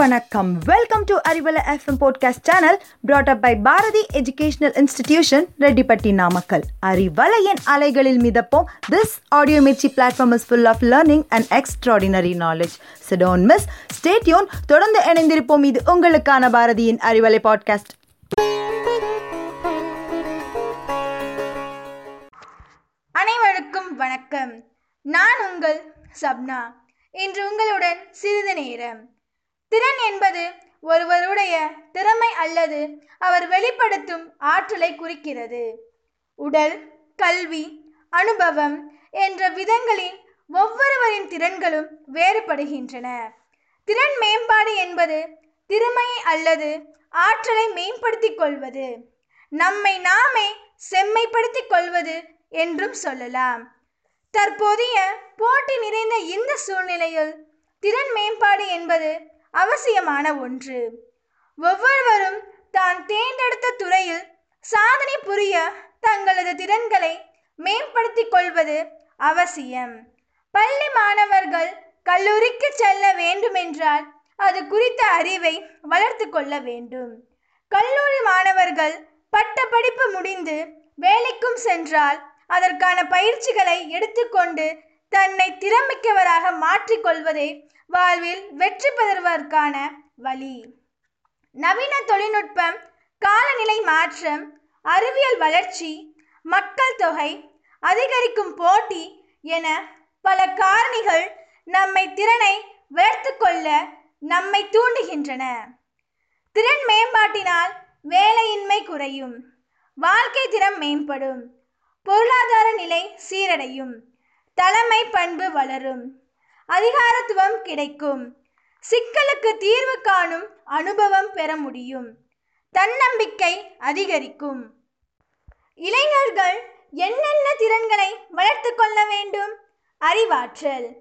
வணக்கம். Welcome to Arivalai FM podcast channel brought up by Bharathi educational institution Rettipatti Namakkal அறிவலையின் அலைகளில் மிதப்போம். This audio Mirchi platform is full of learning and extraordinary knowledge so don't miss stay tuned தொடர்ந்து இணைந்திருப்போம். இது உங்களுக்கான பாரதியின் Arivalai podcast அனைவருக்கும் வணக்கம். நான் உங்கள் சப்னா. இன்று உங்களுடன் சிறிது நேரம் திறன் என்பது ஒருவருடைய திறமை அல்லது அவர் வெளிப்படுத்தும் ஆற்றலை குறிக்கிறது. உடல் கல்வி அனுபவம் என்ற விதங்களில் ஒவ்வொருவரின் திறன்களும் வேறுபடுகின்றன. திறன் மேம்பாடு என்பது திறமையை அல்லது ஆற்றலை மேம்படுத்திக் கொள்வது. நம்மை நாமே செம்மைப்படுத்திக் கொள்வது என்றும் சொல்லலாம். தற்போதைய போட்டி நிறைந்த இந்த சூழ்நிலையில் திறன் மேம்பாடு என்பது அவசியமான ஒன்று. ஒவ்வொருவரும் தான் தேர்ந்தெடுத்த துறையில் சாதனை புரிய தங்களது திறன்களை மேம்படுத்திக் கொள்வது அவசியம். பள்ளி மாணவர்கள் கல்லூரிக்கு செல்ல வேண்டுமென்றால் அது குறித்த அறிவை வளர்த்து கொள்ள வேண்டும். கல்லூரி மாணவர்கள் பட்ட படிப்பு முடிந்து வேலைக்கும் சென்றால் அதற்கான பயிற்சிகளை எடுத்துக்கொண்டு தன்னை திறமிக்கவராக மாற்றிக்கொள்வதே வாழ்வில் வெற்றி பெறுவதற்கான வழி. நவீன தொழில்நுட்பம் காலநிலை மாற்றம் அறிவியல் வளர்ச்சி மக்கள் தொகை அதிகரிக்கும் போட்டி என பல காரணிகள் நம்மை திறனை வளர்த்து கொள்ள நம்மை தூண்டுகின்றன. திறன் மேம்பாட்டினால் வேலையின்மை குறையும் வாழ்க்கை திறம் மேம்படும் பொருளாதார நிலை சீரடையும் தலைமை பண்பு வளரும். அதிகாரத்துவம் கிடைக்கும். சிக்கலுக்கு தீர்வு காணும் அனுபவம் பெற முடியும். தன்னம்பிக்கை அதிகரிக்கும். இளைஞர்கள் என்னென்ன திறன்களை வளர்த்து கொள்ள வேண்டும்? அறிவாற்றல்.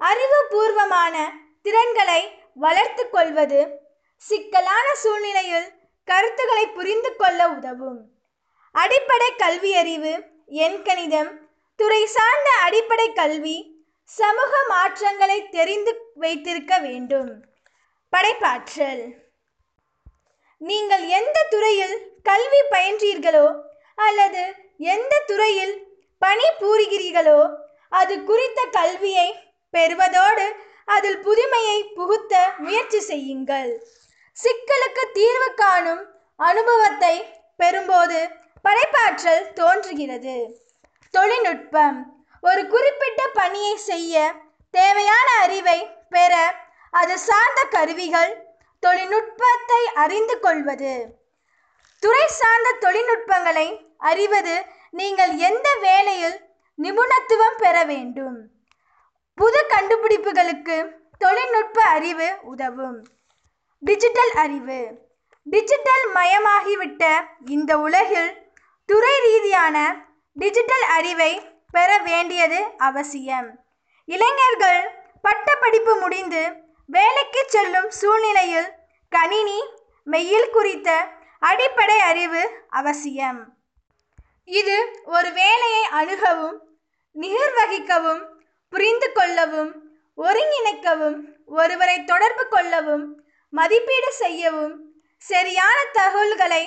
அறிவுபூர்வமான திறன்களை வளர்த்து கொள்வது சிக்கலான சூழ்நிலையில் கருத்துக்களை புரிந்து கொள்ள உதவும். அடிப்படை கல்வியறிவு எண்கணிதம் துறை சார்ந்த அடிப்படை கல்வி சமூக மாற்றங்களை தெரிந்து வைத்திருக்க வேண்டும். படைப்பாற்றல். நீங்கள் எந்த துறையில் கல்வி பயின்றீர்களோ அல்லது எந்த துறையில் பணிபூரிகிறீர்களோ அது குறித்த கல்வியை பெறுவதோடு அதில் புதுமையை புகுத்த முயற்சி செய்யுங்கள். சிக்கலுக்கு தீர்வு காணும் அனுபவத்தை பெறும்போது படைப்பாற்றல் தோன்றுகிறது. தொழில்நுட்பம். ஒரு குறிப்பிட்ட பணியை செய்ய தேவையான அறிவை பெற அது சார்ந்த கருவிகள் தொழில்நுட்பத்தை அறிந்து கொள்வது. துறை சார்ந்த தொழில்நுட்பங்களை அறிவது நீங்கள் எந்த வேலையில் நிபுணத்துவம் பெற வேண்டும். புது கண்டுபிடிப்புகளுக்கு தொழில்நுட்ப அறிவு உதவும். டிஜிட்டல் அறிவு. டிஜிட்டல் மயமாகிவிட்ட இந்த உலகில் துறை ரீதியான டிஜிட்டல் அறிவை பெற வேண்டியது அவசியம். இளைஞர்கள் பட்டப்படிப்பு முடிந்து வேலைக்கு செல்லும் சூழ்நிலையில் கணினி மெயில் குறித்த அடிப்படை அறிவு அவசியம். இது ஒரு வேலையை அணுகவும் நிர்வகிக்கவும் புரிந்து கொள்ளவும் ஒருங்கிணைக்கவும் ஒருவரை தொடர்பு கொள்ளவும் மதிப்பீடு செய்யவும் சரியான தகவல்களை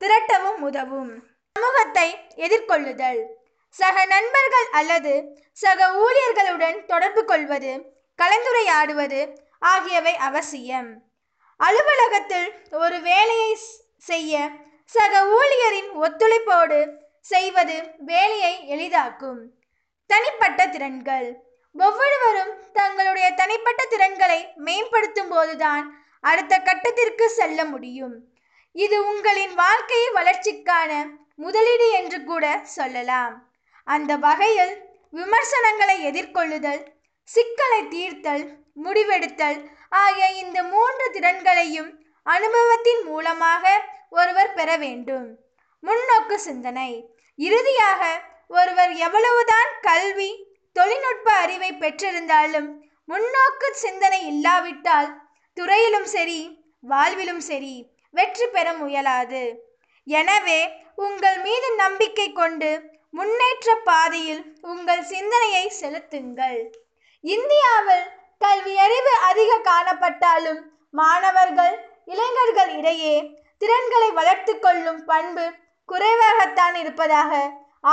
திரட்டவும் உதவும். சமூகத்தை எதிர்கொள்ளுதல். சக நண்பர்கள் அல்லது சக ஊழியர்களுடன் தொடர்பு கொள்வது கலந்துரையாடுவது ஆகியவை அவசியம். அலுவலகத்தில் ஒரு வேலையை செய்ய சக ஊழியரின் ஒத்துழைப்போடு செய்வது வேலையை எளிதாக்கும். தனிப்பட்ட திறன்கள். ஒவ்வொருவரும் தங்களுடைய தனிப்பட்ட திறன்களை மேம்படுத்தும் போதுதான் அடுத்த கட்டத்திற்கு செல்ல முடியும். இது உங்களின் வாழ்க்கை வளர்ச்சிக்கான முதலீடு என்று கூட சொல்லலாம். அந்த வகையில் விமர்சனங்களை எதிர்கொள்ளுதல் சிக்கலை தீர்த்தல் முடிவெடுத்தல் ஆகிய இந்த மூன்று திறன்களையும் அனுபவத்தின் மூலமாக ஒருவர் பெற வேண்டும். முன்னோக்கு சிந்தனை. இறுதியாக ஒருவர் எவ்வளவுதான் கல்வி தொழில்நுட்ப அறிவை பெற்றிருந்தாலும் முன்னோக்கு சிந்தனை இல்லாவிட்டால் துறையிலும் சரி வாழ்விலும் சரி வெற்றி பெற முயலாது. எனவே உங்கள் மீது நம்பிக்கை கொண்டு முன்னேற்ற பாதையில் உங்கள் சிந்தனையை செலுத்துங்கள். இந்தியாவில் கல்வி அறிவு அதிக காணப்பட்டாலும் மாணவர்கள் இளைஞர்கள் இடையே திறன்களை வளர்த்து கொள்ளும் பண்பு குறைவாகத்தான் இருப்பதாக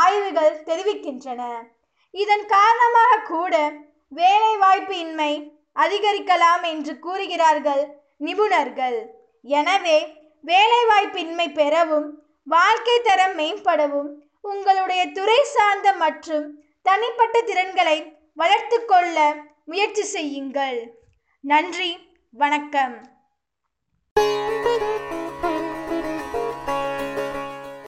ஆய்வுகள் தெரிவிக்கின்றன. இதன் காரணமாக கூட வேலை வாய்ப்பு இன்மை அதிகரிக்கலாம் என்று கூறுகிறார்கள் நிபுணர்கள். எனவே வேலைவாய்ப்பின்மை பெறவும் வாழ்க்கை தரம் மேம்படவும் உங்களுடைய துறை சார்ந்த மற்றும் தனிப்பட்ட திறன்களை வளர்த்து கொள்ள முயற்சி செய்யுங்கள். நன்றி வணக்கம்.